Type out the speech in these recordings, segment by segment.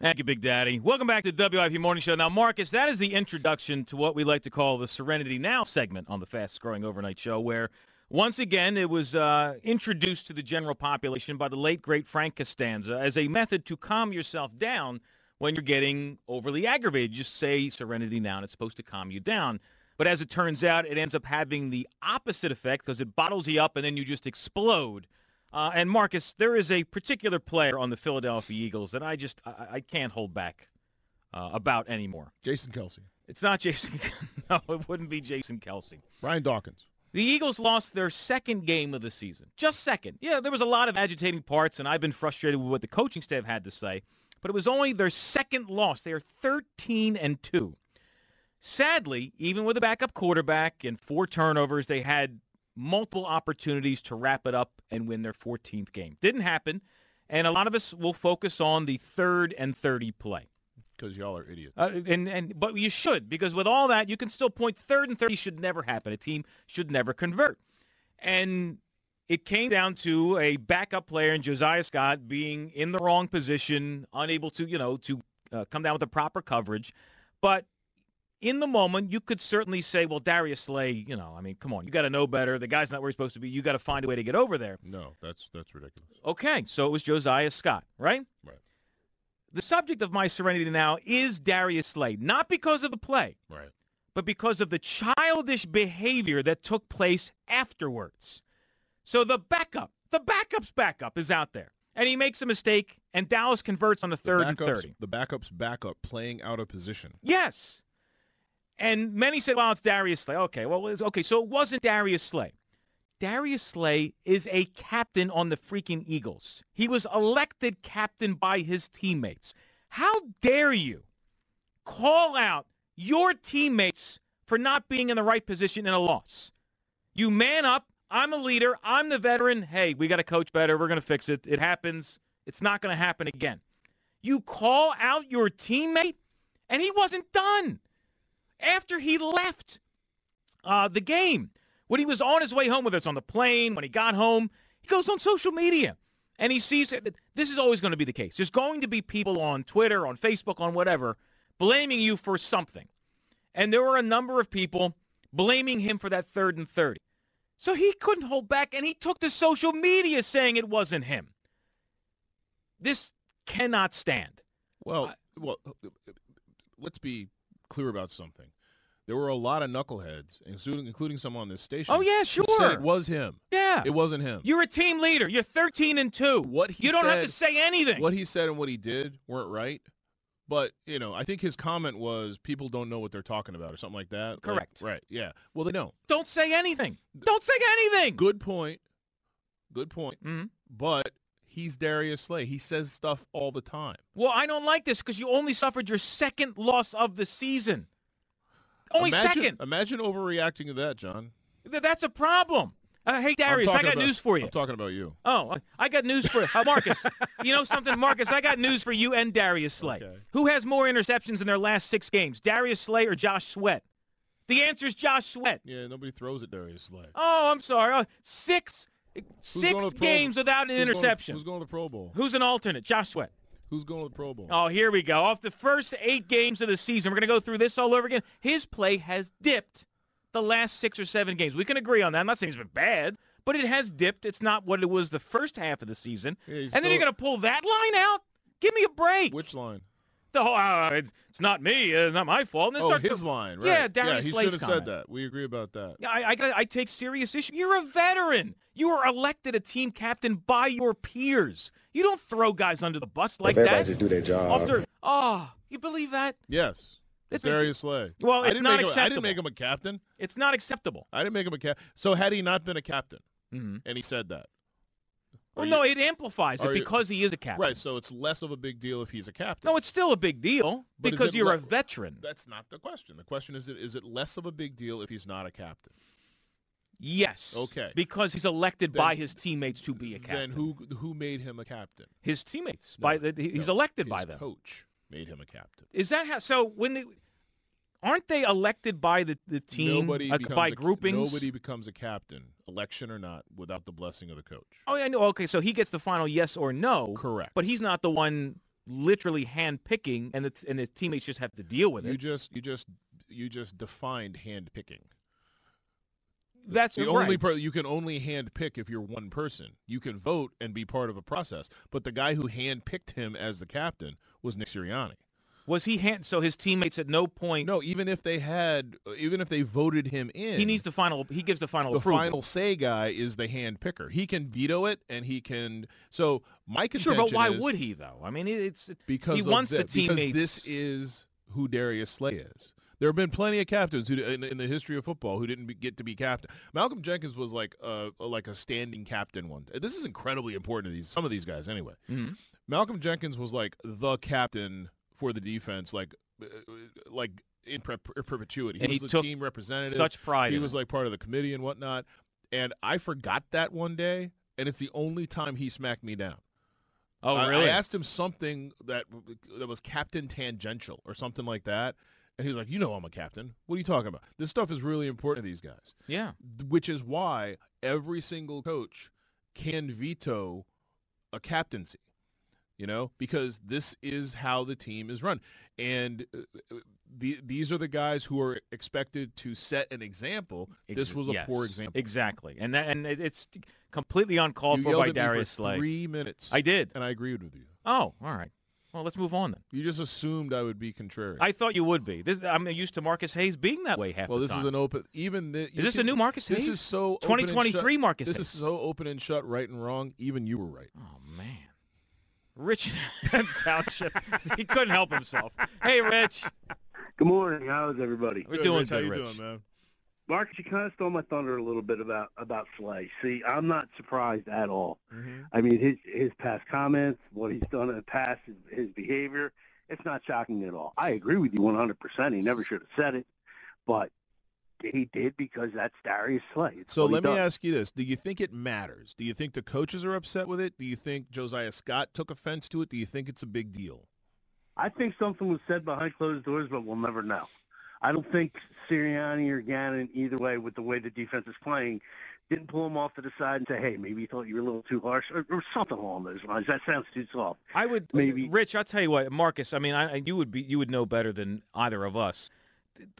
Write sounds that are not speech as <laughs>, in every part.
Thank you, Big Daddy. Welcome back to the WIP Morning Show. Now, Marcus, that is the introduction to what we like to call the Serenity Now segment on the fast-growing overnight show, where once again it was uh, introduced to the general population by the late, great Frank Costanza as a method to calm yourself down when you're getting overly aggravated. Just say Serenity Now, and it's supposed to calm you down. But as it turns out, it ends up having the opposite effect because it bottles you up and then you just explode. Uh, and Marcus, there is a particular player on the Philadelphia Eagles that I just I, I can't hold back uh, about anymore. Jason Kelce. It's not Jason. <laughs> no, it wouldn't be Jason Kelce. Brian Dawkins. The Eagles lost their second game of the season. Just second. Yeah, there was a lot of agitating parts, and I've been frustrated with what the coaching staff had to say. But it was only their second loss. They are 13 and 2. Sadly, even with a backup quarterback and four turnovers, they had multiple opportunities to wrap it up and win their 14th game. Didn't happen, and a lot of us will focus on the third and 30 play. Because y'all are idiots. Uh, and, and But you should, because with all that, you can still point third and 30 should never happen. A team should never convert. And it came down to a backup player in Josiah Scott being in the wrong position, unable to, you know, to uh, come down with the proper coverage. But in the moment, you could certainly say, well, Darius Slay, you know, I mean, come on, you got to know better. The guy's not where he's supposed to be. You got to find a way to get over there. No, that's that's ridiculous. Okay, so it was Josiah Scott, right? Right. The subject of my serenity now is Darius Slay, not because of the play, Right. but because of the childish behavior that took place afterwards. So the backup, the backup's backup is out there, and he makes a mistake, and Dallas converts on the third the and 30. The backup's backup playing out of position. Yes. And many said, well, it's Darius Slay. Okay, well, okay, so it wasn't Darius Slay. Darius Slay is a captain on the freaking Eagles. He was elected captain by his teammates. How dare you call out your teammates for not being in the right position in a loss? You man up. I'm a leader. I'm the veteran. Hey, we got to coach better. We're going to fix it. It happens. It's not going to happen again. You call out your teammate, and he wasn't done after he left uh, the game. When he was on his way home with us on the plane, when he got home, he goes on social media and he sees that this is always going to be the case. There's going to be people on Twitter, on Facebook, on whatever, blaming you for something. And there were a number of people blaming him for that third and 30. So he couldn't hold back and he took to social media saying it wasn't him. This cannot stand. Well, well, let's be clear about something. There were a lot of knuckleheads, including including some on this station. Oh, yeah, sure. said it was him. Yeah. It wasn't him. You're a team leader. You're 13 and 2. What he you don't have to say anything. What he said and what he did weren't right. But, you know, I think his comment was people don't know what they're talking about or something like that. Like, Correct. right. Yeah. Well, they don't. Don't say anything. Don't say anything. Good point. Good point. Mhm. But he's Darius Slay. He says stuff all the time. Well, I don't like this because you only suffered your second loss of the season. Only imagine, second. Imagine overreacting to that, Jon. Th- That's a problem. Uh, hey, Darius, I got about- news for you. I'm talking about you. Oh, I got news for uh, Marcus. <laughs> you know something, Marcus? I got news for you and Darius Slay. Okay. Who has more interceptions in their last six games, Darius Slay or Josh Sweat? The answer is Josh Sweat. Yeah, nobody throws at Darius Slay. Oh, I'm sorry. Uh, six six going to Pro- games without an Who's going to- interception. who's going to the Pro Bowl? Who's an alternate? Josh Sweat. Who's going to the Pro Bowl? Oh, here we go. Off the first eight games of the season, we're going to go through this all over again. His play has dipped the last six or seven games. We can agree on that. I'm not saying it's been bad, but it has dipped. It's not what it was the first half of the season. Yeah, he's and then you're going to pull that line out? Give me a break. Which line? The whole uh, it's, it's not me, uh, not my fault. And then Oh, start his to- line, right? Yeah, Darius yeah, he Slay's should have said that. We agree about that. Yeah, I, I, I take serious issue. You're a veteran. You were elected a team captain by your peers. You don't throw guys under the bus like if everybody that. just do their job. After, oh, you believe that? Yes. It's- Darius Slay. Well, I it's didn't not make him, I didn't make him a captain. It's not acceptable. I didn't make him a captain. So had he not been a captain, hmm and he said that, Well, no, it amplifies it because he is a captain. right? So it's less of a big deal if he's a captain. No, it's still a big deal But because you're le- a veteran. That's not the question. The question is: Is it less of a big deal if he's not a captain? Yes. Okay. Because he's elected Then- by his teammates to be a captain. Then who who made him a captain? His teammates. No, by the, he's no, elected by them. Coach made him a captain. Is that how? So when they aren't they elected by the the team Nobody uh, by a, groupings? Nobody becomes a captain, election or not, without the blessing of the coach. Oh, I know. Okay, so he gets the final yes or no. Correct. But he's not the one literally hand picking, and the and the teammates just have to deal with it. you just you just you just defined hand picking. That's The right. only per- you can only hand pick if you're one person. You can vote and be part of a process, but the guy who hand picked him as the captain was Nick Sirianni. Was he hand? So his teammates at no point. No, even if they had, even if they voted him in, He needs the final. He gives the final the approval. final say guy is the hand picker. He can veto it, and he can. So my Sure, but why is would he though? I mean, it's because he wants the teammates. This is who Darius Slay is. There have been plenty of captains who, in, in the history of football who didn't be, get to be captain. Malcolm Jenkins was like a, like a standing captain one. This is incredibly important to these some of these guys anyway. Mhm. Malcolm Jenkins was like the captain for the defense, like uh, like in per- perpetuity. He And was he the took team representative. such pride. he was like part of the committee and whatnot. And I forgot that one day, and it's the only time he smacked me down. oh, I- really? I asked him something that that was captain tangential or something like that, and he was like, "You know, I'm a captain. What are you talking about? This stuff is really important to these guys." yeah. Which is why every single coach can veto a captaincy. You know, because this is how the team is run, and uh, uh, the, these are the guys who are expected to set an example. this was a yes, poor example. Exactly, and that and it's completely uncalled you for by Darius for Slay. three minutes. I did. and I agreed with you. Oh, all right. Well, let's move on then. You just assumed I would be contrary. I thought you would be. This I'm used to Marcus Hayes being that way half well, this time. is an open. Even the, Is this a new Marcus Hayes? This is so open and 2023 shut- Marcus This Hayes. is so open and shut, right and wrong. Even you were right. Oh man, Rich <laughs> Township. he couldn't help himself. Hey, Rich. Good morning. How's everybody? We're doing Rich, how you Rich. doing, man? Marcus, you kind of stole my thunder a little bit about about Slay. See, I'm not surprised at all. Mm-hmm. I mean, his his past comments, what he's done in the past, his, his behavior, it's not shocking at all. I agree with you 100%. He never should have said it, but he did because that's Darius Slay. It's So let me does. ask you this: Do you think it matters? Do you think the coaches are upset with it? Do you think Josiah Scott took offense to it? Do you think it's a big deal? I think something was said behind closed doors, but we'll never know. I don't think Sirianni or Gannon, either way, with the way the defense is playing, didn't pull him off to the side and say, hey, maybe you thought you were a little too harsh, or, or something along those lines. That sounds too soft. I would Maybe- Rich. I'll tell you what, Marcus. I mean, I, you would be you would know better than either of us.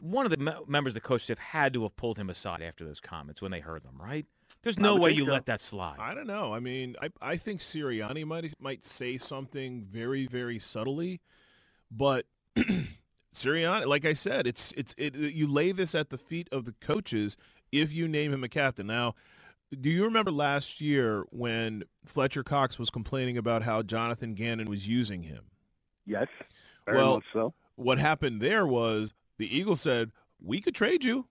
One of the me- members of the coach staff had to have pulled him aside after those comments when they heard them. Right? There's no way you so. let that slide. I don't know. I mean, I I think Sirianni might might say something very very subtly, but <clears throat> Sirianni, like I said, it's it's it, you lay this at the feet of the coaches if you name him a captain. Now, do you remember last year when Fletcher Cox was complaining about how Jonathan Gannon was using him? Yes, very Well- much so. What happened there was the Eagles said, "We could trade you."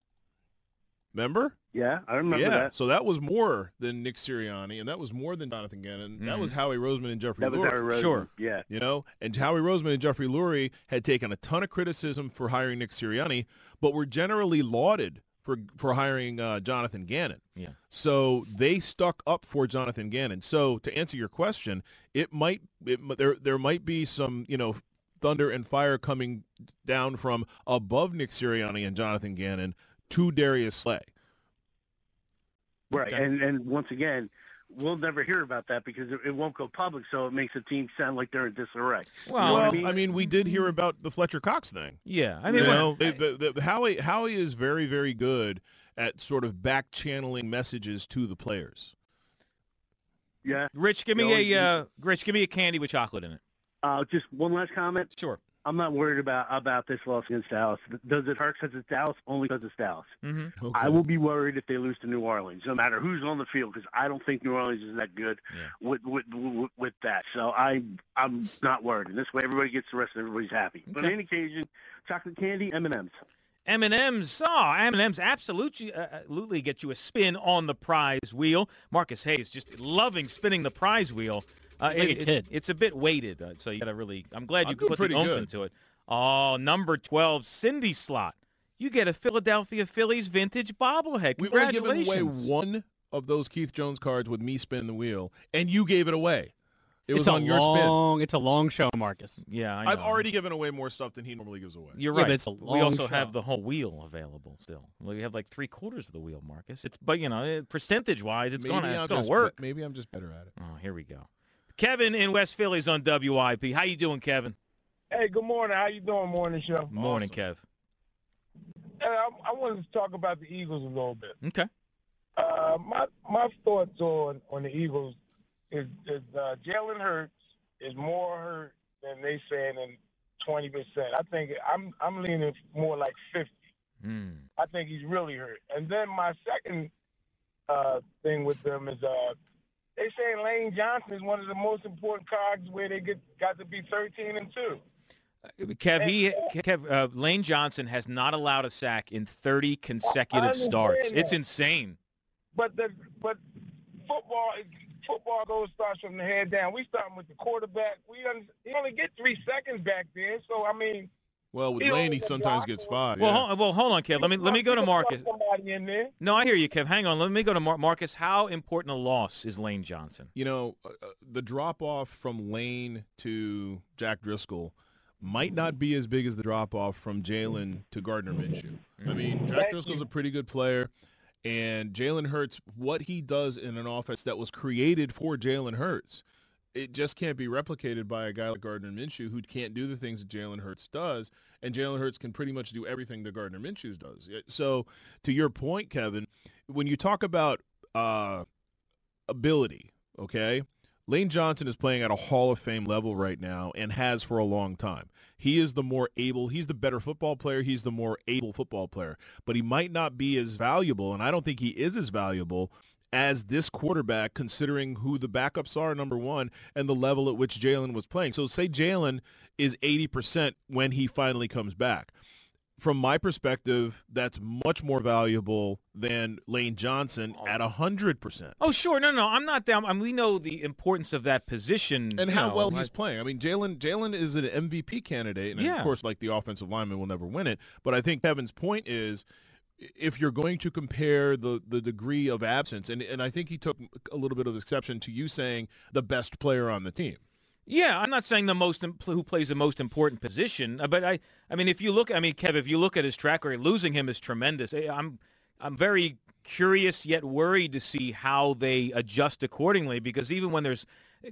Remember? Yeah, I remember yeah. that. So that was more than Nick Sirianni, and that was more than Jonathan Gannon. That Mhm. was Howie Roseman and Jeffrey That was Lurie. Roseman. Sure. Yeah. You know, and Howie Roseman and Jeffrey Lurie had taken a ton of criticism for hiring Nick Sirianni, but were generally lauded for for hiring uh, Jonathan Gannon. Yeah. So they stuck up for Jonathan Gannon. So to answer your question, it might it, there there might be some you know thunder and fire coming down from above Nick Sirianni and Jonathan Gannon to Darius Slay. Right. Okay. And and once again, we'll never hear about that because it, it won't go public, so it makes the team sound like they're in disarray. well, what I well, mean? I mean, we did hear about the Fletcher Cox thing. yeah. I I mean, mean, you know, the, the, the, Howie Howie is very very good at sort of back channeling messages to the players. Yeah. Rich, give me No, a uh, Rich, give me a candy with chocolate in it. Uh, just one last comment. Sure. I'm not worried about about this loss against Dallas. Does it hurt because it's Dallas? Only because it's Dallas. Mm-hmm. Okay. I will be worried if they lose to New Orleans, no matter who's on the field, because I don't think New Orleans is that good Yeah. with, with with with that. So I I'm not worried. And this way, everybody gets the rest, and everybody's happy. But Okay. on any occasion, chocolate candy, M and M's. M&M's, oh, M&M's absolutely, uh, absolutely get you a spin on the prize wheel. Marcus Hayes just loving spinning the prize wheel. Uh, He's like a kid. it's a bit weighted, uh, so you got to really. I'm glad I'm you put the pretty oomph good. into it. Oh, number 12, Cindy Slot. You get a Philadelphia Phillies vintage bobblehead. We've already given away one of those Keith Jones cards with me spinning the wheel, and you gave it away. It it's was a on your spin. long, It's a long show, Marcus. Yeah, I I've already given away more stuff than he normally gives away. You're right. but it's a we also shot. have the whole wheel available still. We have like three quarters of the wheel, Marcus. It's but you know percentage wise, it's maybe gonna I'm it's gonna just work. maybe I'm just better at it. Oh, here we go. Kevin in West Philly's on WIP. How you doing, Kevin? Hey, good morning. How you doing, morning show? Morning, Awesome. Kev. Uh, I, I wanted to talk about the Eagles a little bit. Okay. Uh, my my thoughts on on the Eagles is, is uh, Jalen Hurts is more hurt than they saying in twenty percent. I think I'm I'm leaning more like fifty. Hmm. I think he's really hurt. And then my second uh, thing with them is uh, they saying Lane Johnson is one of the most important cards where they get got to be thirteen and two. Kev, he Kev uh, Lane Johnson has not allowed a sack in 30 consecutive starts. that. It's insane. But the but football football goes starts from the head down. We starting with the quarterback. We un- he only get three seconds back there. So I mean, Well, with He Lane, he sometimes gets for- five. Well, yeah. hold, well, hold on, Kev. Let me let me go to Marcus. put Somebody in there. No, I hear you, Kev. Hang on. Let me go to Mar- Marcus. How important a loss is Lane Johnson? you know, uh, uh, the drop off from Lane to Jack Driscoll might not be as big as the drop off from Jalen to Gardner Minshew. I mean, Jack Thank Driscoll's a pretty good player, and Jalen Hurts, what he does in an offense that was created for Jalen Hurts, it just can't be replicated by a guy like Gardner Minshew who can't do the things that Jalen Hurts does, and Jalen Hurts can pretty much do everything that Gardner Minshew does. So, to your point, Kevin, when you talk about uh, ability, okay, Lane Johnson is playing at a Hall of Fame level right now and has for a long time. He is the more able, he's the better football player, he's the more able football player, but he might not be as valuable, and I don't think he is as valuable as this quarterback considering who the backups are, number one, and the level at which Jalen was playing. So say Jalen is 80% when he finally comes back from my perspective, that's much more valuable than Lane Johnson at 100%. Oh, sure. No, no, I'm not down. I mean, we know the importance of that position And how know, well I- he's playing. I mean, Jalen Jalen is an MVP candidate, and Yeah. of course, like the offensive lineman will never win it. But I think Kevin's point is, if you're going to compare the the degree of absence, and and I think he took a little bit of exception to you saying the best player on the team. Yeah, I'm not saying the most who plays the most important position, uh, but I, I mean, if you look, I mean, Kev, if you look at his track record, losing him is tremendous. I- I'm, I'm very curious yet worried to see how they adjust accordingly because even when there's,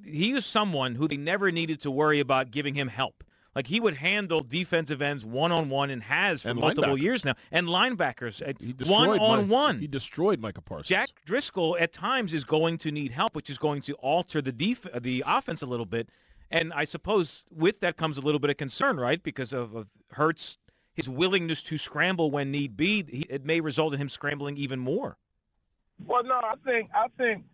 he was someone who they never needed to worry about giving him help. Like he would handle defensive ends one on one and has for And multiple years now, and linebackers one on one. He destroyed Micah Parsons. Jack Driscoll at times is going to need help, which is going to alter the def- the offense a little bit. And I suppose with that comes a little bit of concern, right? Because of, of Hurts, his willingness to scramble when need be, he, it may result in him scrambling even more. Well, no, I think I think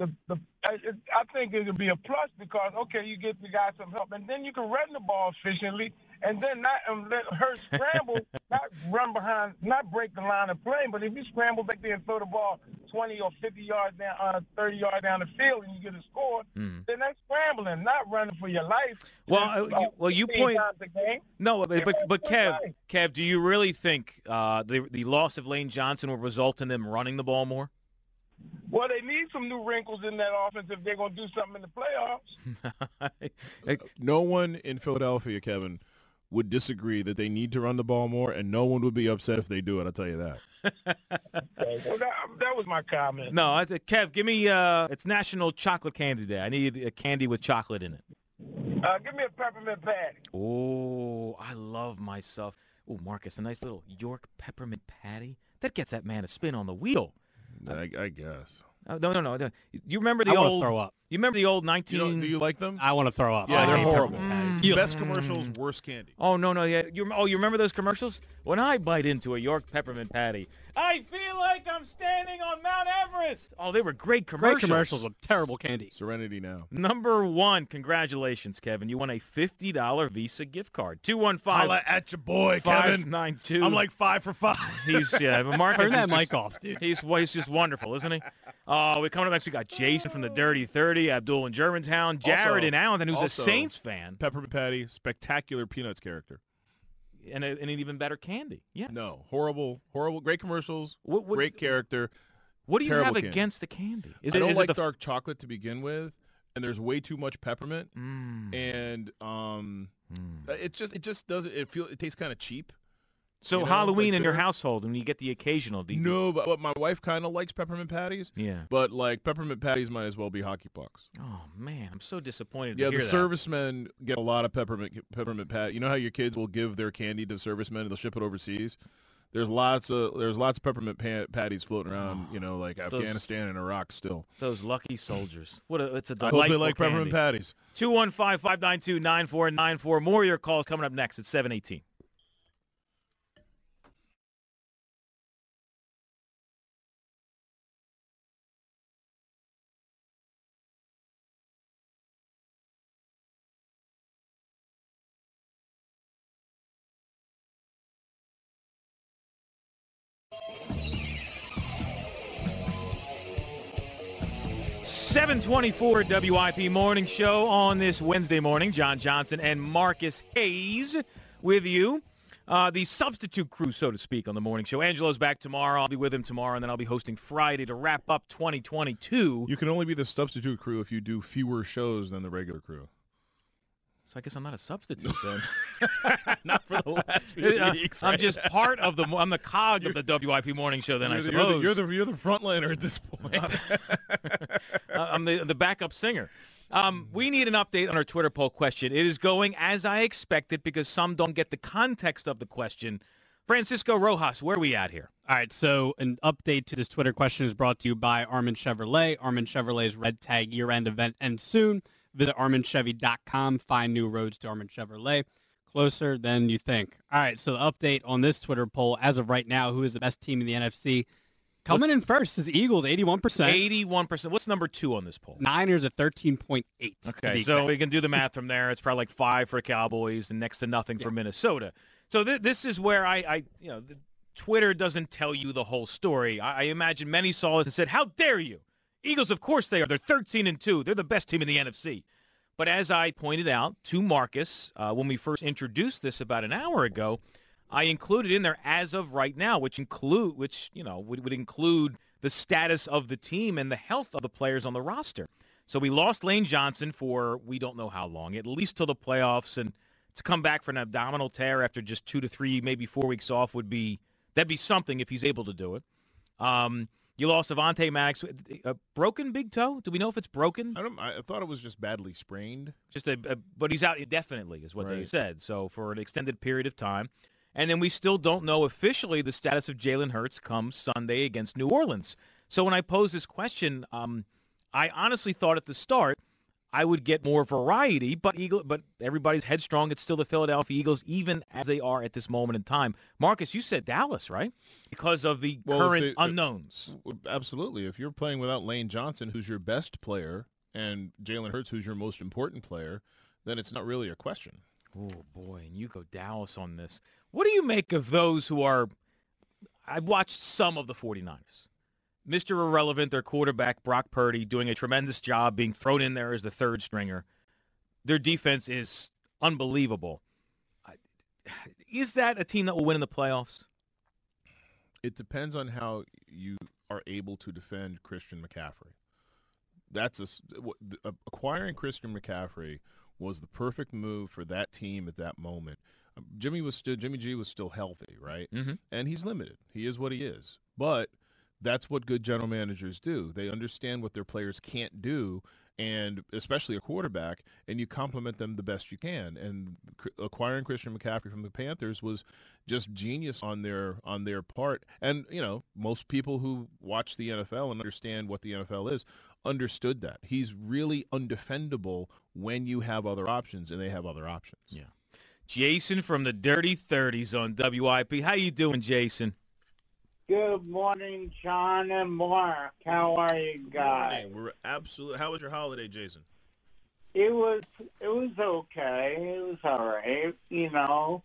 the the I, I think it would be a plus because okay, you get the guy some help, and then you can run the ball efficiently, and then not and let her scramble, <laughs> not run behind, not break the line of play. But if you scramble back there and throw the ball 20 or 50 yards down, uh, 30 yards down the field, and you get a score, Mm. then that's scrambling, not running for your life. Well, Uh, uh, you- well, you point- times a game. No, but but, but Kev. Kev, do you really think uh, the the loss of Lane Johnson will result in them running the ball more? Well, they need some new wrinkles in that offense if they're going to do something in the playoffs. <laughs> no one in Philadelphia, Kevin, would disagree that they need to run the ball more, and no one would be upset if they do it. I'll tell you that. Okay, well, that, that was my comment. no, I said, Kev, give me uh, it's National Chocolate Candy Day. I need a candy with chocolate in it. Uh, give me a peppermint patty. Oh, I love myself. Oh, Marcus, a nice little York peppermint patty. That gets that man a spin on the wheel. I, I guess. Uh, no, no, no, no. You remember the I old? throw up. You remember the old You nineteen? know, do you like them? I want to throw up. Yeah, I they're horrible. Mm. Mm. peppermint patties. Best commercials, worst candy. Oh no no yeah you oh you remember those commercials? When I bite into a York peppermint patty, I feel like I'm standing on Mount Everest. Oh, they were great commercials. Great commercials with terrible candy. Serenity now. Number one, congratulations, Kevin. You won a fifty dollar Visa gift card. Two one five Holla at your boy, five Kevin. nine two. I'm like five for five. <laughs> he's yeah, but Marcus Turn that is just- mic off, dude. He's well, he's just wonderful, isn't he? Uh, oh, we coming up next. We got Jason from the Dirty Thirty, Abdul in Germantown, Jared Also- in Allentown, who's also- a Saints fan, Peppermint Patty, spectacular Peanuts character. and, a, and an even better candy. Yeah. No, horrible, horrible. Great commercials, What, what, great character. what do you have candy. against the candy? Is I it, don't is like dark chocolate to begin with, and there's way too much peppermint, Mm, and um, mm. it just it just doesn't. It feel it tastes kind of cheap. So you know, Halloween like in your household, and you get the occasional. The, no, but, but my wife kind of likes peppermint patties. Yeah, but like peppermint patties might as well be hockey pucks. Oh man, I'm so disappointed. Yeah, the servicemen get a lot of peppermint peppermint pat. You know how your kids will give their candy to servicemen and they'll ship it overseas. There's lots of there's lots of peppermint pat- patties floating around. Oh, you know, like those, Afghanistan and Iraq still. Those lucky soldiers. What a, it's a delightful. I hope they like candy. peppermint patties. Two one five five nine two nine four nine four. More of your calls coming up next at seven eighteen. 24 WIP Morning Show on this Wednesday morning. Jon Johnson and Marcus Hayes with you. Uh, the substitute crew, so to speak, on the morning show. Angelo's back tomorrow. I'll be with him tomorrow, and then I'll be hosting Friday to wrap up 2022. You can only be the substitute crew if you do fewer shows than the regular crew. So I guess I'm not a substitute then. <laughs> <laughs> Not for the last few Uh, weeks. I'm just part of the. I'm the <laughs> cog of the WIP morning show. Then I suppose you're, the, you're the you're the frontliner at this point. Uh, I'm the, the backup singer. Um, we need an update on our Twitter poll question. It is going as I expected because some don't get the context of the question. Francisco Rojas, where are we at here? All right, so an update to this Twitter question is brought to you by Armin Chevrolet. Armin Chevrolet's Red Tag year-end event ends soon. Visit ArminChevy.com. Find new roads to Armin Chevrolet. Closer than you think. All right, so the update on this Twitter poll, as of right now, who is the best team in the NFC? Coming What's- in first is Eagles, 81%. 81%. What's number two on this poll? Niners at 13.8. Okay, so we can do the math from there. It's probably like five for Cowboys and next to nothing for Minnesota. So th- this is where I, I, you know, the, Twitter doesn't tell you the whole story. I, I imagine many saw this and said, "How dare you? Eagles, of course they are. They're 13 and two. They're the best team in the NFC." But as I pointed out to Marcus uh, when we first introduced this about an hour ago, I included in there as of right now, which include, which you know, would, would include the status of the team and the health of the players on the roster. So we lost Lane Johnson for we don't know how long, at least till the playoffs, and to come back for an abdominal tear after just two to three, maybe four weeks off would be that'd be something if he's able to do it. Um, you lost Avonte Maddox, a broken big toe. Do we know if it's broken? I don't. I thought it was just badly sprained. Just a, a but he's out indefinitely, is what they said. So for an extended period of time, and then we still don't know officially the status of Jalen Hurts come Sunday against New Orleans. So when I posed this question, um, I honestly thought at the start I would get more variety, but Eagle, but everybody's headstrong. It's still the Philadelphia Eagles, even as they are at this moment in time. Marcus, you said Dallas, right? Because of the Well, current they- uh, unknowns. Absolutely. If you're playing without Lane Johnson, who's your best player, and Jalen Hurts, who's your most important player, then it's not really a question. Oh boy, and you go Dallas on this. What do you make of those who are I've watched some of the 49ers. Mr. Irrelevant, their quarterback, Brock Purdy, doing a tremendous job being thrown in there as the third stringer. Their defense is unbelievable. Is that a team that will win in the playoffs? It depends on how you are able to defend Christian McCaffrey. That's a, s- what- the- acquiring Christian McCaffrey was the perfect move for that team at that moment. Um, Jimmy was still Jimmy G was still healthy, right? Mhm. And he's limited. He is what he is. But that's what good general managers do. They understand what their players can't do, and especially a quarterback, and you complement them the best you can. And acquiring Christian McCaffrey from the Panthers was just genius on their on their part. And you know, most people who watch the NFL and understand what the NFL is understood that he's really undefendable when you have other options, and they have other options. Yeah. Jason from the Dirty 30s on WIP. How you doing, Jason? Good morning, Jon and Mark. How are you guys? Hey, we're absolutely. How was your holiday, Jason? It was it was okay. It was all right, you know.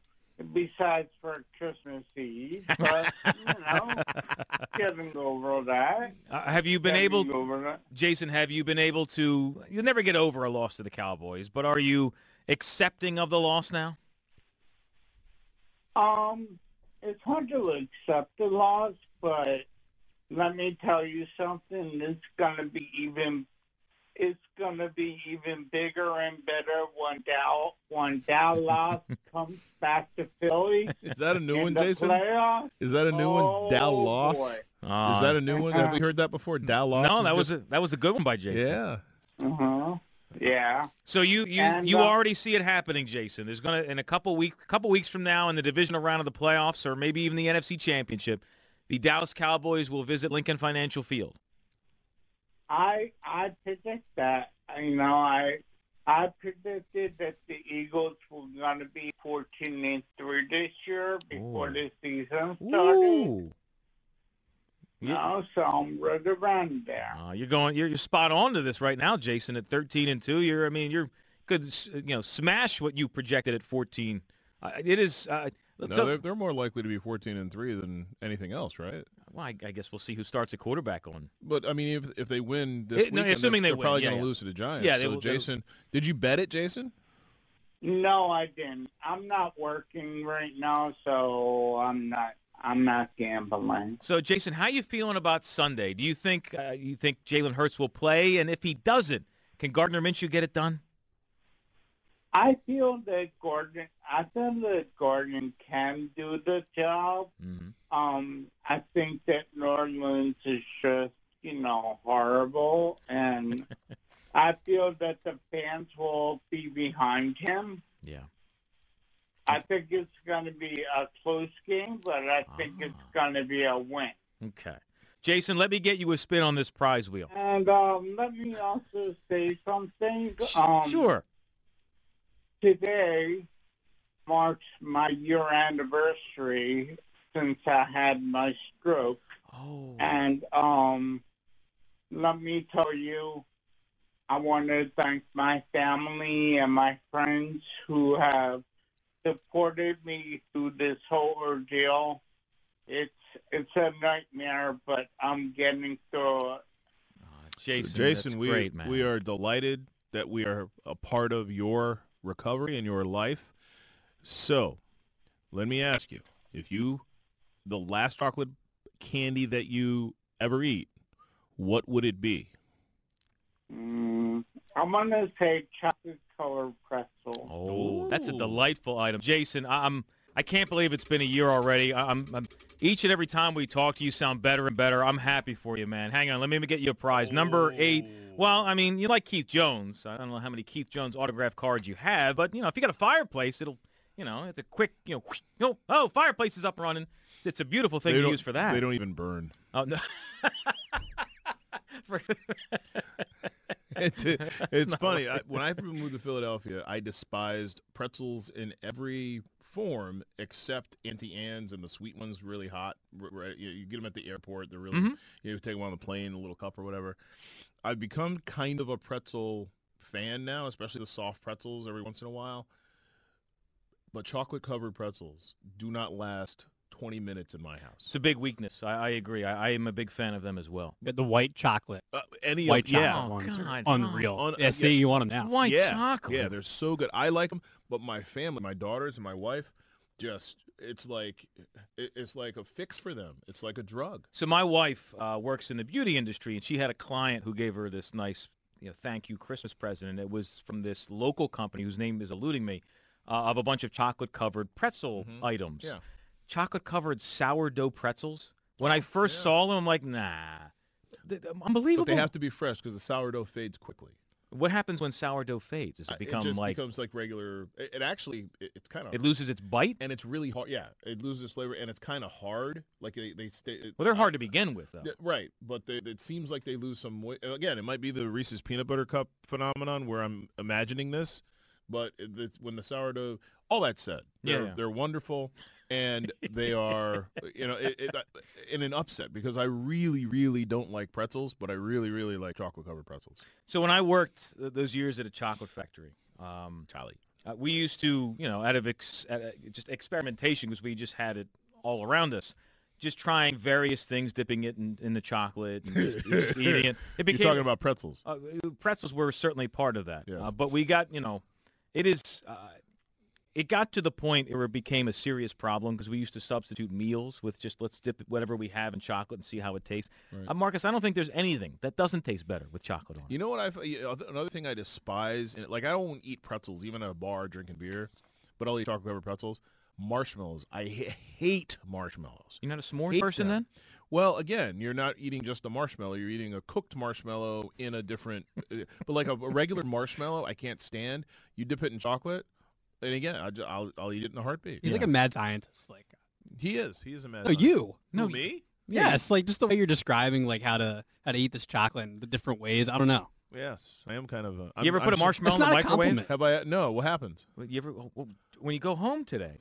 Besides for Christmas Eve, but you know, <laughs> getting over that. Uh, have you been Getting able, over that. Jason, have you been able to, you'll never get over a loss to the Cowboys, but are you accepting of the loss now? Um, it's hard to accept the loss, but let me tell you something. It's gonna be even. It's gonna be even bigger and better when Dow when Dallas <laughs> comes back to Philly Is that a new one, the Jason? playoffs. Is that a new one? Dow Oh, loss. boy. Is that a new one? Have we heard that before? Dow loss. No, that was a that was a good one by Jason. yeah. Uh-huh. Yeah. So you you, And, you uh, already see it happening, Jason. There's gonna in a couple week couple weeks from now in the divisional round of the playoffs, or maybe even the NFC Championship, the Dallas Cowboys will visit Lincoln Financial Field. I I predict that. You know, I I predicted that the Eagles were going to be 14 and 3 this year before Ooh. the season started. Ooh. You know, so I'm right around there. Uh, you're going. You're, you're spot on to this right now, Jason. At 13 and two, you're. I mean, you're could you know smash what you projected at 14. Uh, it is. Uh, No, so, they're, they're more likely to be 14 and three than anything else, right? well, I, I guess we'll see who starts at quarterback on. But I mean, if if they win this It- no, assuming they're, they they're win, probably yeah, going yeah. to lose to the Giants. Yeah, they so they'll- Jason, did you bet it, Jason? No, I didn't. I'm not working right now, so I'm not I'm not gambling. So, Jason, how are you feeling about Sunday? Do you think uh, you think Jalen Hurts will play, and if he doesn't, can Gardner Minshew get it done? I feel that Gordon I feel that Gordon can do the job. Mm-hmm. Um, I think that New Orleans is just, you know, horrible, and <laughs> I feel that the fans will be behind him. Yeah. I think it's going to be a close game, but I think it's Ah. going to be a win. Okay. Jason, let me get you a spin on this prize wheel. And um, let me also say something. Um, sure. Today marks my year anniversary since I had my stroke. Oh. And um, let me tell you, I want to thank my family and my friends who have supported me through this whole ordeal. It's it's a nightmare, but I'm getting through it. Uh, Jason, So, Jason, that's we great, man. we are delighted that we are a part of your recovery and your life. So, let me ask you: If you, the last chocolate candy that you ever eat, what would it be? Mm, I'm gonna say chocolate colored pretzel. Oh, that's a delightful item, Jason. I- I'm I can't believe it's been a year already. I- I'm, I'm each and every time we talk to you, sound better and better. I'm happy for you, man. Hang on, let me get you a prize. Number eight. Well, I mean, you like Keith Jones. I don't know how many Keith Jones autograph cards you have, but you know, if you got a fireplace, it'll, you know, it's a quick, you know, whoosh, oh, oh, fireplace is up and running. It's, it's a beautiful thing They to use for that. They don't even burn. Oh no. <laughs> <laughs> It- <laughs> it's funny. I, when I moved to Philadelphia, I despised pretzels in every form except Auntie Anne's and the sweet ones, really hot. Right, you, you get them at the airport. They're really. mm-hmm. You take them on the plane, a little cup or whatever. I've become kind of a pretzel fan now, especially the soft pretzels every once in a while. But chocolate covered pretzels do not last 20 minutes in my house. it's a big weakness. I, I agree. I, I am a big fan of them as well. Get the white chocolate. Uh, any White of, yeah, chocolate Oh, ones God, unreal. Un- yeah, uh, see, yeah. you want them now. White yeah, chocolate. Yeah, they're so good. I like them, but my family, my daughters and my wife, just it's like it's like a fix for them. It's like a drug. So my wife uh, works in the beauty industry, and she had a client who gave her this nice, you know, thank you Christmas present, and it was from this local company whose name is eluding me, uh, of a bunch of chocolate-covered pretzel Mhm. items. Yeah. Chocolate-covered sourdough pretzels. When I first Oh, yeah. saw them, I'm like, nah, Th- th- unbelievable. But they have to be fresh because the sourdough fades quickly. What happens when sourdough fades? Does Uh, it become just like becomes like regular. It, it actually it, it's kind of it loses its bite? and it's really hard. Yeah, it loses its flavor and it's kind of hard. Like they they stay. it- Well, they're hard to begin with, though. Right, but they, it seems like they lose some weight. Again, it might be the Reese's peanut butter cup phenomenon where I'm imagining this, but it, when the sourdough, all that said, they're, yeah. they're wonderful, and they are, <laughs> you know, it, it, in an upset because I really, really don't like pretzels, but I really, really like chocolate covered pretzels. So when I worked those years at a chocolate factory, um, Charlie. uh, we used to, you know, out of ex- uh, just experimentation because we just had it all around us, just trying various things, dipping it in, in the chocolate and just, <laughs> just eating it. It You're talking about pretzels. uh, pretzels were certainly part of that. Yes. Uh, but we got, you know, it is. Uh, it got to the point where it became a serious problem because we used to substitute meals with just let's dip whatever we have in chocolate and see how it tastes. Right. Uh, Marcus, I don't think there's anything that doesn't taste better with chocolate on. it. You know what I you know, another thing I despise and, like I don't eat pretzels even at a bar drinking beer, but I'll eat chocolate covered pretzels. Marshmallows. I ha- hate marshmallows. You're not a s'mores Hate person them. then? Well, again, you're not eating just a marshmallow. You're eating a cooked marshmallow in a different, uh, but like a, a regular marshmallow, I can't stand. You dip it in chocolate, and again, I ju- I'll, I'll eat it in a heartbeat. He's like a mad scientist. Like, he is. He is a mad. no, scientist. you. No, Who, me? Yes, like just the way you're describing like how to how to eat this chocolate in the different ways. I don't know. Yes, I am kind of. A, You ever I'm, put a I'm so- marshmallow in the not a microwave? compliment. Have I? No. What happens? You ever well, when you go home today?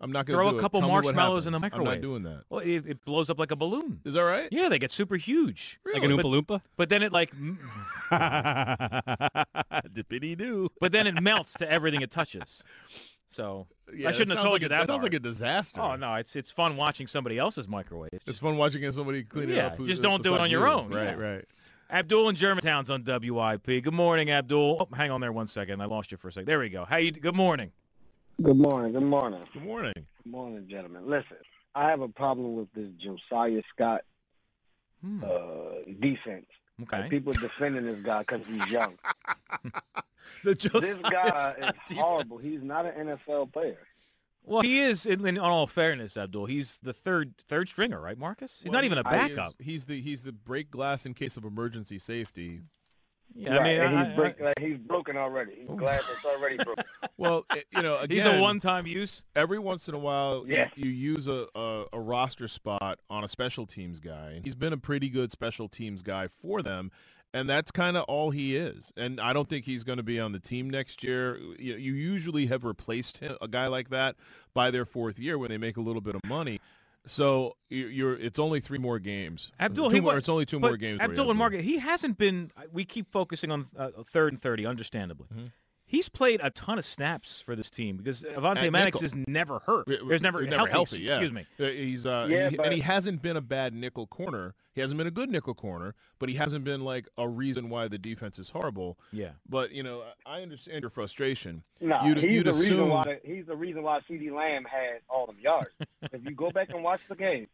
I'm not going to Throw a do it. couple Tell me what marshmallows in the microwave. I'm not doing that. Well, it, it blows up like a balloon. Is that right? Yeah, they get super huge. Like an But- Oompa Loompa. But then it like, <laughs> Dippity doo. but then it melts to everything it touches. So yeah, I shouldn't have told you that. That sounds Art. like a disaster. Oh no, it's it's fun watching somebody else's microwave. It's It's fun watching somebody clean it Yeah, up. who- just don't do it on your you. own. Right, Yeah. right. Abdul in Germantown's on WIP. Good morning, Abdul. Oh, hang on there one second. I lost you for a second. There we go. How you? Good morning. Good morning. Good morning. Good morning. Good morning, gentlemen. Listen, I have a problem with this Josiah Scott Hmm, uh, defense. Like, okay. people defending this guy because he's young. <laughs> The this guy Scott is horrible. He's not an NFL player. Well, he is. In, in all fairness, Abdul, he's the third third stringer, right, Marcus? He's Well, not even a he is- backup. He's the he's the break glass in case of emergency safety. Yeah, right, I mean, and he's, I- break, like, he's broken already. He's glad it's already <laughs> broken. Well, you know, again, he's a one-time use. every once in a while you- you, use a, a, a roster spot on a special teams guy. And he's been a pretty good special teams guy for them. And that's kind of all he is. And I don't think he's going to be on the team next year. You, you usually have replaced him, a guy like that by their fourth year when they make a little bit of money. So you- you're it's only three more games. Abdul, he more, it's only two more games. Abdul and Margaret, he hasn't been. We keep focusing on uh, third and thirty, understandably. Mhm. He's played a ton of snaps for this team because Avonte At Maddox nickel. is never hurt. There's never, He's never healthy. healthy. Yeah, Excuse me. Uh, He's uh, Yeah, he- but- and he hasn't been a bad nickel corner. He hasn't been a good nickel corner, but he hasn't been like a reason why the defense is horrible. Yeah. But you know, I understand your frustration. No, You'd- he's you'd the reason assume- why he's the reason why CeeDee Lamb had all them yards. <laughs> if you go back and watch the game,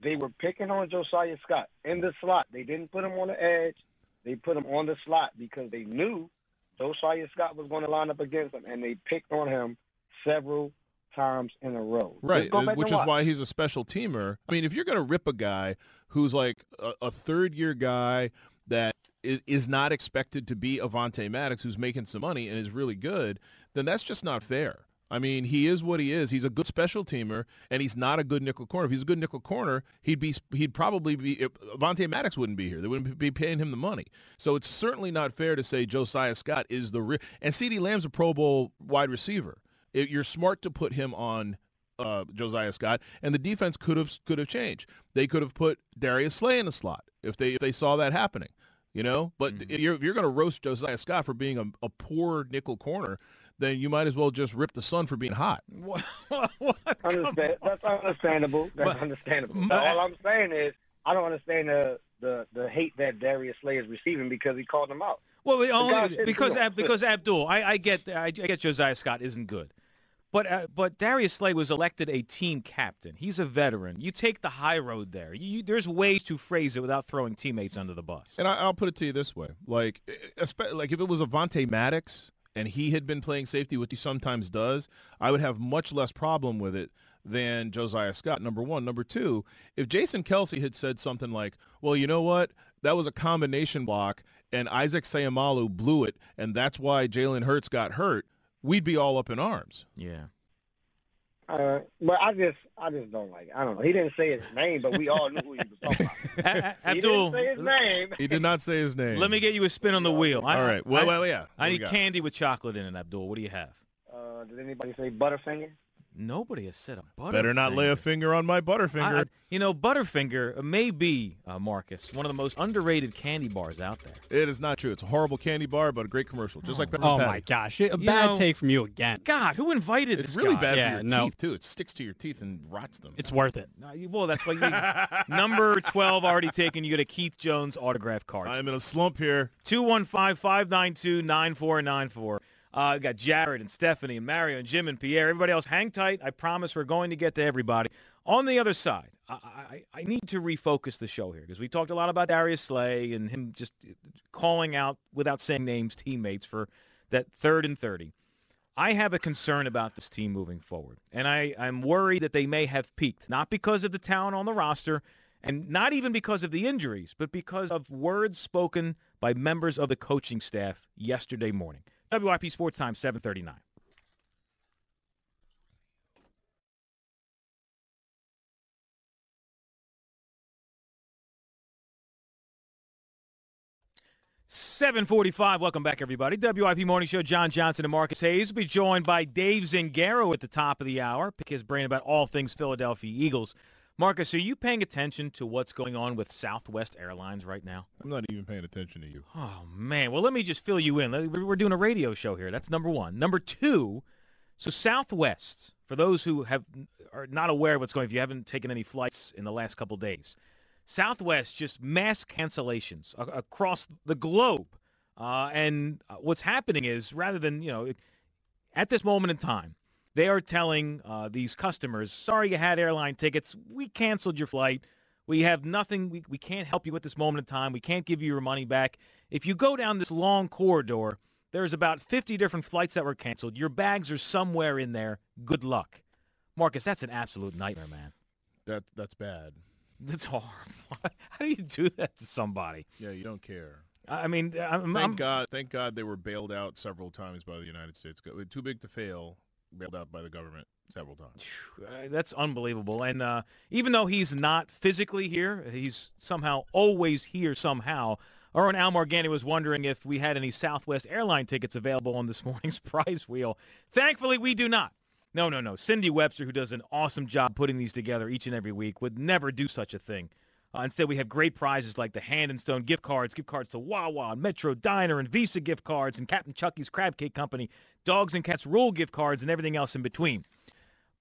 they were picking on Josiah Scott in the slot. They didn't put him on the edge. They put him on the slot because they knew Josiah Scott was going to line up against him, and they picked on him several times in a row. Right, uh, which is watch. why he's a special teamer. I mean, if you're going to rip a guy who's like a, a third year guy that is, is not expected to be Avonte Maddox, who's making some money and is really good, then that's just not fair. I mean, he is what he is. He's a good special teamer, and he's not a good nickel corner. If he's a good nickel corner, he'd be he'd probably be Avonte Maddox wouldn't be here. They wouldn't be paying him the money. So it's certainly not fair to say Josiah Scott is the real. And CeeDee Lamb's a Pro Bowl wide receiver. It, you're smart to put him on uh, Josiah Scott, and the defense could have could have changed. They could have put Darius Slay in the slot if they if they saw that happening, you know. But if you're you're going to roast Josiah Scott for being a, a poor nickel corner, then you might as well just rip the sun for being hot. <laughs> What? what? Understand, that's understandable. That's But- understandable. but- But all I'm saying is, I don't understand the, the, the hate that Darius Slay is receiving because he called him out. Well, we only, said, because Ab, because Abdul, I, I get I, I get Josiah Scott isn't good, but uh, but Darius Slay was elected a team captain. He's a veteran. You take the high road there. You, there's ways to phrase it without throwing teammates under the bus. And I, I'll put it to you this way: like, espe- like if it was Avonte Maddox and he had been playing safety, which he sometimes does, I would have much less problem with it than Josiah Scott. Number one, number two, if Jason Kelce had said something like, "Well, you know what? That was a combination block." and Isaac Seumalo blew it, and that's why Jalen Hurts got hurt, we'd be all up in arms. Yeah. Uh, but I just, I just don't like. It. I don't know. He didn't say his name, but we all knew who he was talking about. <laughs> he Abdul, didn't say his name. He did not say his name. let me get you a spin on the wheel. I- All right. Well, I, well, yeah. What I need got? candy with chocolate in it, Abdul. What do you have? Uh, did anybody say Butterfinger? Nobody has said a Butterfinger. Better not lay a finger on my Butterfinger. I- I- you know, Butterfinger may be, uh, Marcus, one of the most underrated candy bars out there. it is not true. It's a horrible candy bar, but a great commercial, just like Pepper Oh Patty. my gosh, a You bad know- take from you again. God, who invited this? It's this really guy? bad Yeah, for your no. teeth too. It sticks to your teeth and rots them. It's worth it. Well, that's why you, <laughs> number 12 already taken. You get a Keith Jones autograph card. I'm in a slump here. 215-592-9494. Uh, we got Jared and Stephanie and Mario and Jim and Pierre. Everybody else, hang tight. I promise we're going to get to everybody. On the other side, I, I, I need to refocus the show here because we talked a lot about Darius Slay and him just calling out, without saying names, teammates for that third and 30. I have a concern about this team moving forward, and I, I'm worried that they may have peaked, not because of the talent on the roster and not even because of the injuries, but because of words spoken by members of the coaching staff yesterday morning. WIP Sports Time, 739. Seven forty-five. Welcome back, everybody. WIP Morning Show. Jon Johnson and Marcus Hayes will be joined by Dave Zangaro at the top of the hour. Pick his brain about all things Philadelphia Eagles. Marcus, are you paying attention to what's going on with Southwest Airlines right now? I'm not even paying attention to you. Oh man. Well, let me just fill you in. We're doing a radio show here. That's number one. Number two. So Southwest, for those who have are not aware of what's going, on, if you haven't taken any flights in the last couple days, Southwest just mass cancellations a- across the globe. Uh, and what's happening is rather than you know, at this moment in time, they are telling uh, these customers, sorry you had airline tickets. We canceled your flight. We have nothing. We, we can't help you at this moment in time. We can't give you your money back. If you go down this long corridor, there's about 50 different flights that were canceled. Your bags are somewhere in there. Good luck. Marcus, that's an absolute nightmare, man. That that's bad. That's horrible. <laughs> How do you do that to somebody? Yeah, you don't care. I mean, I'm, Thank I'm- God. Thank God they were bailed out several times by the United States. Too big to fail. Bailed out by the government several times. Uh, That's unbelievable. And uh, even though he's not physically here, he's somehow always here somehow. Aaron Al Morgani was wondering if we had any Southwest airline tickets available on this <laughs> morning's prize wheel. Thankfully, we do not. No, no, no. Cindy Webster, who does an awesome job putting these together each and every week, would never do such a thing. Uh, instead, we have great prizes like the Hand and Stone gift cards, gift cards to Wawa, Metro Diner, and Visa gift cards, and Captain Chucky's Crab Cake Company, Dogs and Cats Roll gift cards, and everything else in between.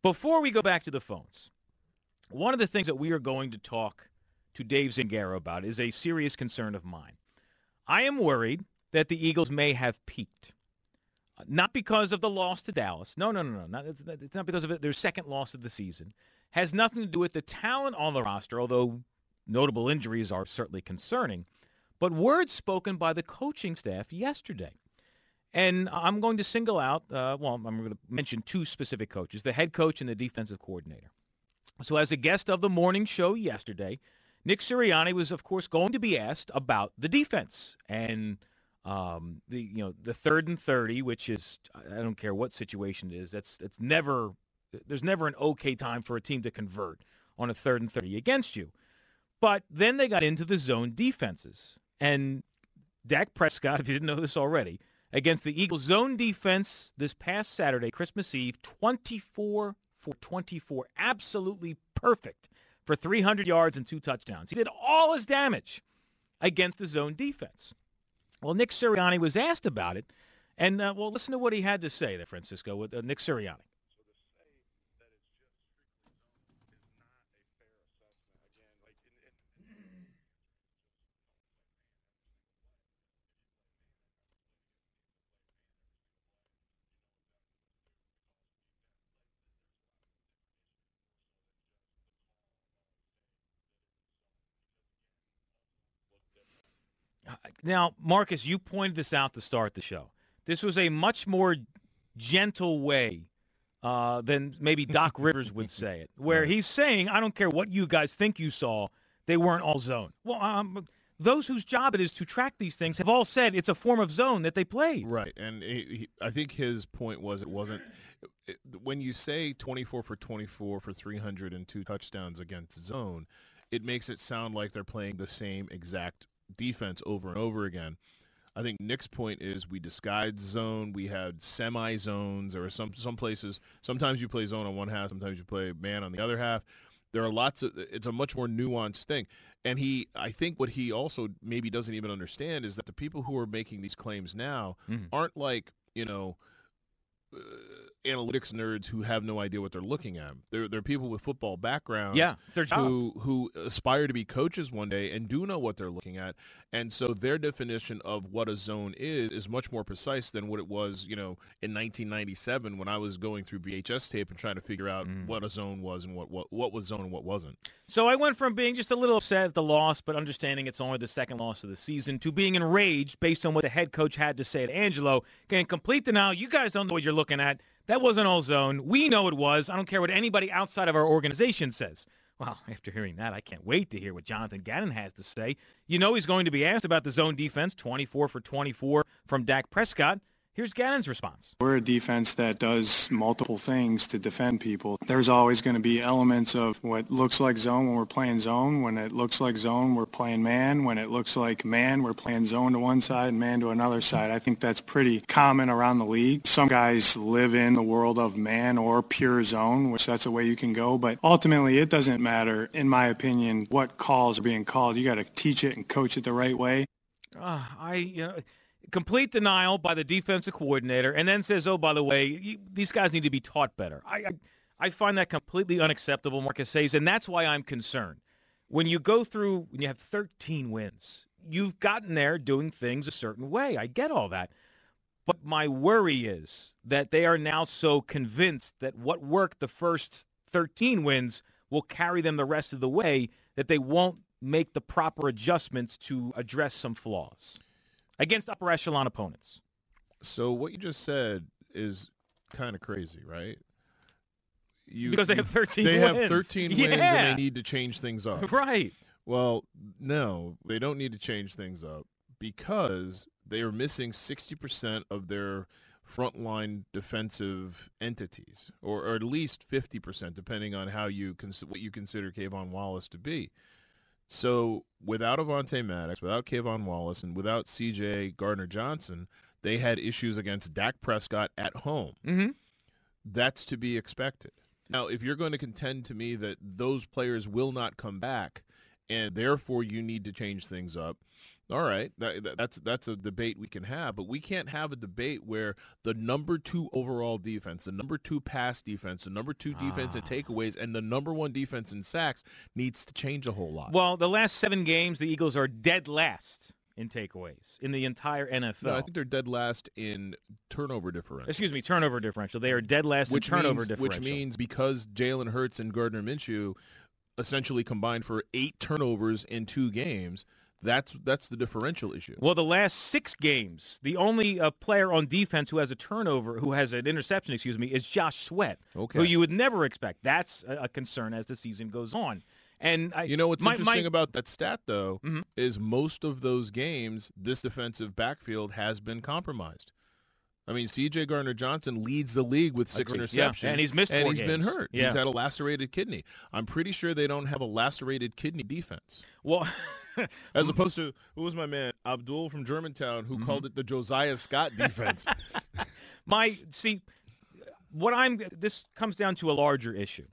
Before we go back to the phones, one of the things that we are going to talk to Dave Zangaro about is a serious concern of mine. I am worried that the Eagles may have peaked. Uh, Not because of the loss to Dallas. No, no, no, no. Not, it's, it's not because of it. their second loss of the season. Has nothing to do with the talent on the roster, although notable injuries are certainly concerning. But words spoken by the coaching staff yesterday. And I'm going to single out, uh, well, I'm going to mention two specific coaches, the head coach and the defensive coordinator. So as a guest of the morning show yesterday, Nick Sirianni was, of course, going to be asked about the defense and um, the you know the third and thirty, which is I don't care what situation it is. That's that's never there's never an okay time for a team to convert on a third and thirty against you. But then they got into the zone defenses, and Dak Prescott, <laughs> if you didn't know this already, against the Eagles zone defense this past Saturday, Christmas Eve, 24 for 24. Absolutely perfect for 300 yards and two touchdowns. He did all his damage against the zone defense. Well, Nick Sirianni was asked about it, and uh, well, listen to what he had to say there, Francisco, with uh, Nick Sirianni. Now, Marcus, you pointed this out to start the show. This was a much more gentle way uh, than maybe Doc <laughs> Rivers would say it, where he's saying, I don't care what you guys think you saw, they weren't all zone. Well, um, those whose job it is to track these things have all said it's a form of zone that they played. Right, and he, he, I think his point was it wasn't it, when you say 24 for 24 for 302 touchdowns against zone, it makes it sound like they're playing the same exact defense over and over again. I think Nick's point is we disguised zone. We had semi zones. There are some some places. Sometimes you play zone on one half. Sometimes you play man on the other half. There are lots of. It's a much more nuanced thing. And he, I think, what he also maybe doesn't even understand is that the people who are making these claims now Mhm. aren't like you know. Uh, analytics nerds who have no idea what they're looking at. They're they're people with football backgrounds Yeah, who who aspire to be coaches one day and do know what they're looking at, and so their definition of what a zone is is much more precise than what it was, you know, in 1997 when I was going through VHS tape and trying to figure out Mm. what a zone was and what what what was zone and what wasn't. So I went from being just a little upset at the loss, but understanding it's only the second loss of the season, to being enraged based on what the head coach had to say to Angelo. Can complete denial. You guys don't know what you're looking at. That wasn't all zone. We know it was. I don't care what anybody outside of our organization says. Well, <laughs> after hearing that, I can't wait to hear what Jonathan Gannon has to say. You know he's going to be asked about the zone defense, 24 for 24 from Dak Prescott. Here's Gannon's response. We're a defense that does multiple things to defend people. There's always going to be elements of what looks like zone when we're playing zone. When it looks like zone, we're playing man. When it looks like man, we're playing zone to one side and man to another side. I think that's pretty common around the league. Some guys live in the world of man or pure zone, which that's a way you can go. But ultimately, it doesn't matter, in my opinion, what calls are being called. You got to teach it and coach it the right way. Uh, I, you know, complete denial by the defensive coordinator, and then says, "Oh, by the way, you, these guys need to be taught better." I, I, I find that completely unacceptable, Marcus says, and that's why I'm concerned. When you go through, when you have 13 wins, you've gotten there doing things a certain way. I get all that. But my worry is that they are now so convinced that what worked the first 13 wins will carry them the rest of the way that they won't make the proper adjustments to address some flaws against upper echelon opponents. So what you just said is kind of crazy, right? You, Because they have 13 They wins. have 13 <laughs> wins and they need to change things up. Right. Well, no, they don't need to change things up because they are missing 60% of their frontline defensive entities, or, or at least 50%, depending on how you cons- what you consider K'Von Wallace to be. So without Avonte Maddox, without K'Von Wallace, and without C.J. Gardner Johnson, they had issues against Dak Prescott at home. Mm-hmm. That's to be expected. Now, if you're going to contend to me that those players will not come back, and therefore you need to change things up, all right, that, that- that's that's a debate we can have, but we can't have a debate where the number two overall defense, the number two pass defense, the number two defense in Ah. takeaways, and the number one defense in sacks needs to change a whole lot. Well, the last seven games, the Eagles are dead last in takeaways in the entire NFL. no, I think they're dead last in turnover differential. Excuse me, turnover differential. They are dead last which in turnover means, differential. Which means because Jalen Hurts and Gardner Minshew essentially combined for eight turnovers in two games, that's that's the differential issue. Well, the last six games, the only uh, player on defense who has a turnover, who has an interception, excuse me, is Josh Sweat, Okay. who you would never expect. That's a, a concern as the season goes on. And I, You know what's my- interesting my- about that stat, though, Mhm. is most of those games, this defensive backfield has been compromised. I mean, C.J. Gardner Johnson leads the league with six Agreed. Yeah, interceptions, and he's missed and he's been hurt. Yeah. He's had a lacerated kidney. I'm pretty sure they don't have a lacerated kidney defense. well, <laughs> <laughs> As opposed to who was my man Abdul from Germantown who Mm-hmm. called it the Josiah Scott <laughs> defense. <laughs> my see, what I'm this comes down to a larger issue.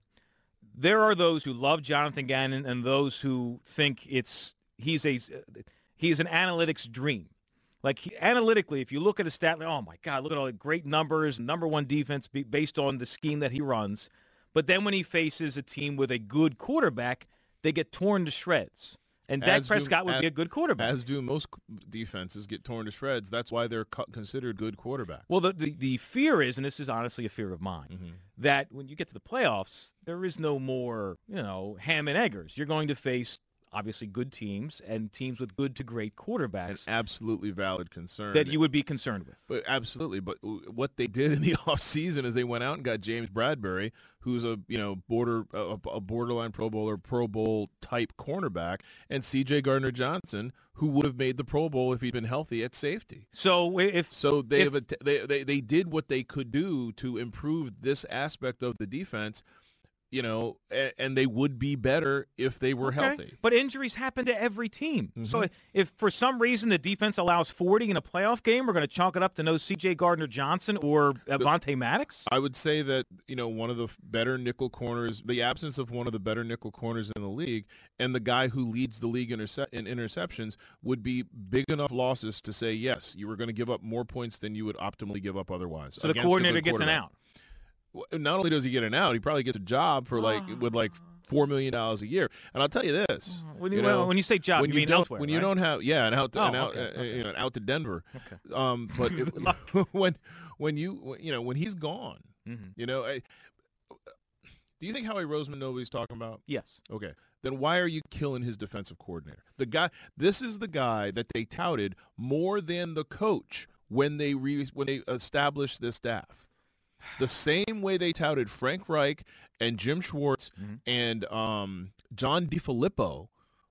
There are those who love Jonathan Gannon and those who think it's he's a he's an analytics dream. Like he, analytically, if you look at a stat, like, oh my God, look at all the great numbers, number one defense based on the scheme that he runs. But then when he faces a team with a good quarterback, they get torn to shreds. And Dak As do- Prescott would as- be a good quarterback. As do most defenses get torn to shreds. That's why they're co- considered good quarterbacks. Well, the, the, the fear is, and this is honestly a fear of mine, Mhm. that when you get to the playoffs, there is no more, you know, ham and eggers. You're going to face obviously good teams and teams with good to great An quarterbacks absolutely valid concern. that you would be concerned with. But absolutely. But what they did in the <laughs> offseason is they went out and got James Bradberry, who's a you know border a, a borderline Pro Bowl or Pro Bowl type cornerback, and C.J. Gardner Johnson, who would have made the Pro Bowl if he'd been healthy at safety. So if So they If- have a they, they they did what they could do to improve this aspect of the defense, you know, and, and they would be better if they were Okay. healthy. But injuries happen to every team. So Mhm. if for some reason the defense allows 40 in a playoff game, we're going to chalk it up to no C.J. Gardner Johnson or Avonte Maddox. I would say that you know one of the better nickel corners, the absence of one of the better nickel corners in the league, and the guy who leads the league interce- in interceptions would be big enough losses to say yes, you were going to give up more points than you would optimally give up otherwise. So the coordinator gets an out. Not only does he get an out, he probably gets a job for like with like four million dollars a year. And I'll tell you this: When you, you know, when you say job, when you, you mean elsewhere, when you don't have yeah, and out to, Oh, and out okay, uh, okay. you know, out to Denver. Okay. Um, but if, <laughs> <laughs> when when you you know when he's gone, Mhm. you know, I, do you think Howie Roseman knows what he's talking about? Yes. Okay. Then why are you killing his defensive coordinator? The guy. This is the guy that they touted more than the coach when they re, when they established this staff. The same way they touted Frank Reich and Jim Schwartz Mhm. and um, John DeFilippo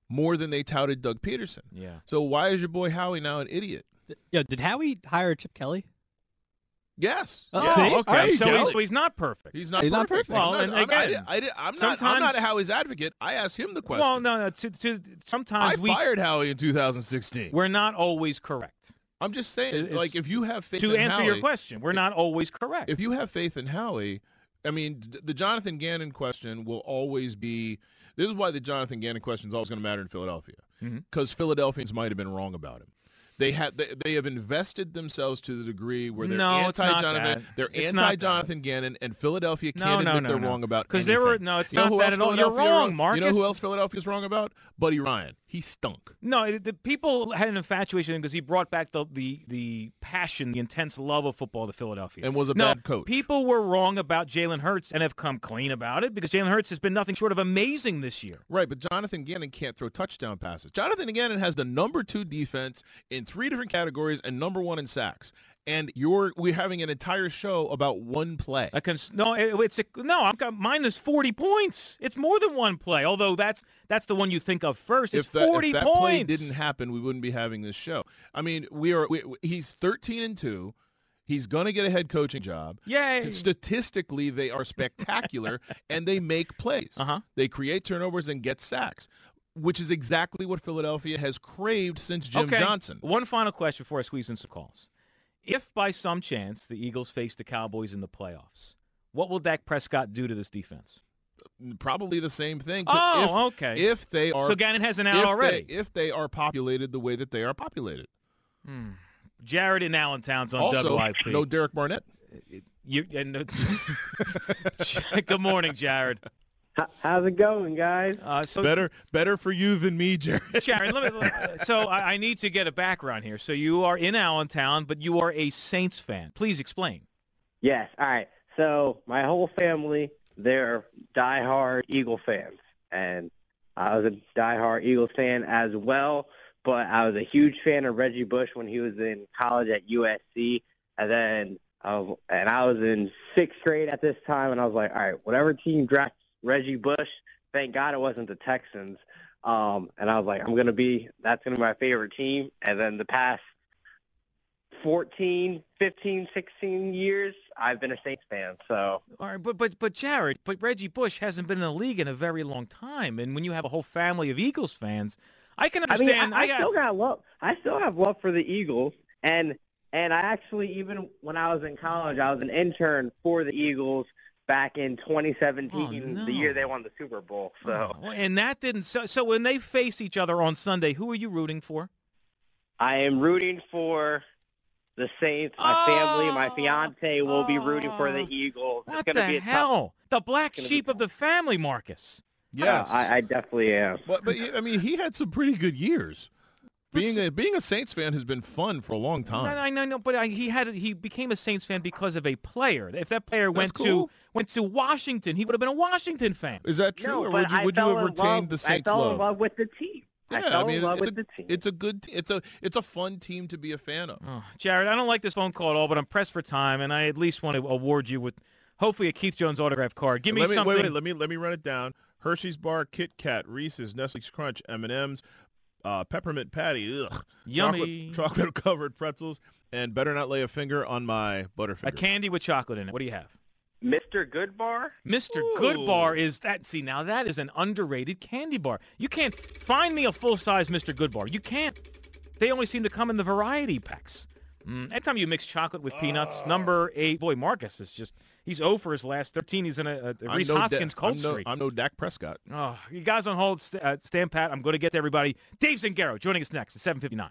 more than they touted Doug Pederson. Yeah. So why is your boy Howie now an idiot? Yeah, did Howie hire Chip Kelly? Yes. Oh, Yes. see? Okay, so, go. he's, so he's not perfect. He's not He's not perfect. perfect. Well, I'm and not, I'm, again, I, I, I'm not. I'm not Howie's advocate. I asked him the question. Well, no, no. To, to, sometimes I we fired Howie in 2016. we're not always correct. I'm just saying, It's- like, if you have faith To answer Howie, your question, we're not always correct. if you have faith in Howie, I mean, the Jonathan Gannon question will always be. This is why the Jonathan Gannon question is always going to matter in Philadelphia, mm-hmm. because Philadelphians might have been wrong about him. They have they, they have invested themselves to the degree where they're No, anti-Jonathan. They're It's anti-Jonathan Gannon, and Philadelphia can't no, admit no, they're no. wrong about Because there were no, it's You not that at all. You're wrong, Marcus. You know who else Philadelphia's wrong about? Buddy Ryan. He stunk. No, the people had an infatuation because he brought back the, the the passion, the intense love of football to Philadelphia. And was a no, bad coach. People were wrong about Jalen Hurts and have come clean about it because Jalen Hurts has been nothing short of amazing this year. Right, but Jonathan Gannon can't throw touchdown passes. Jonathan Gannon has the number two defense in three different categories and number one in sacks. And you're we're having an entire show about one play. I can no, it, it's a, no. I'm got minus forty points. It's more than one play. Although that's that's the one you think of first. It's if that, forty if that points. play didn't happen, we wouldn't be having this show. I mean, we are. We, he's 13 and two. He's going to get a head coaching job. Yay! Statistically, they are spectacular, <laughs> and they make plays. Uh-huh. They create turnovers and get sacks, which is exactly what Philadelphia has craved since Jim okay. Johnson. One final question before I squeeze in some calls. If by some chance the Eagles face the Cowboys in the playoffs, what will Dak Prescott do to this defense? Probably the same thing. Oh, if, okay. If they are so Gannon has an out if already. They, if they are populated the way that they are populated. Jared in Allentown's on Also, WIP. no Derek Barnett. You, and, uh, good morning, Jared. H- how's it going, guys? Uh, so better, better for you than me, Jared. <laughs> Jared, let me, let- so I, I need to get a background here. So you are in Allentown, but you are a Saints fan. Please explain. Yes. All right. So my whole family, they're diehard Eagle fans, and I was a diehard Eagles fan as well. But I was a huge fan of Reggie Bush when he was in college at USC, and then um, and I was in sixth grade at this time, and I was like, all right, whatever team drafts Reggie Bush, thank God it wasn't the Texans. Um, and I was like, I'm gonna be that's gonna be my favorite team. And then the past 14, 15, 16 years, I've been a Saints fan. So All right, but but but Jared, but Reggie Bush hasn't been in the league in a very long time, and when you have a whole family of Eagles fans, I can understand. I mean, understand. I, I got- still got love. I still have love for the Eagles, and and I actually even when I was in college, I was an intern for the Eagles back in 2017, Oh, the year they won the Super Bowl. So Oh, and that didn't. So, so when they face each other on Sunday, who are you rooting for? I am rooting for the Saints. My family, my Oh, fiance will be rooting for the oh. Eagles. What it's gonna the be a tough. hell? The black sheep of the family, Marcus. Yes, I, I definitely am. but but I mean, he had some pretty good years. Being a being a Saints fan has been fun for a long time. I know, I know, but I, he had he became a Saints fan because of a player. If that player went cool. to went to Washington, he would have been a Washington fan. Is that true, No, or would you I would you fell have in retained love, the Saints I fell love? in love with the team. I Yeah, fell mean, in love it's with a, the team. it's a good, it's a, it's a fun team to be a fan of. Oh, Jared, I don't like this phone call at all, but I'm pressed for time, and I at least want to award you with hopefully a Keith Jones autograph card. Give me me, something. Wait, wait, let me let me run it down. Hershey's Bar, Kit Kat, Reese's, Nestle's Crunch, M and M's, uh, Peppermint Patty, ugh, Yummy. chocolate <laughs> covered pretzels, and better not lay a finger on my butterfinger. a candy with chocolate in it. What do you have? Mr. Goodbar? Mr. Ooh. Good Bar is that. See, now that is an underrated candy bar. You can't find me a full size Mr. Goodbar. You can't. They only seem to come in the variety packs. Mm, anytime you mix chocolate with peanuts, Ah. number eight. Boy, Marcus is just. He's 0 for his last 13. He's in a, a Rhys no Da- Hoskins cold I'm no, streak. I'm no Dak Prescott. Oh, you guys on hold. St- uh, stand pat. I'm going to get to everybody. Dave Zangaro joining us next at 7:59.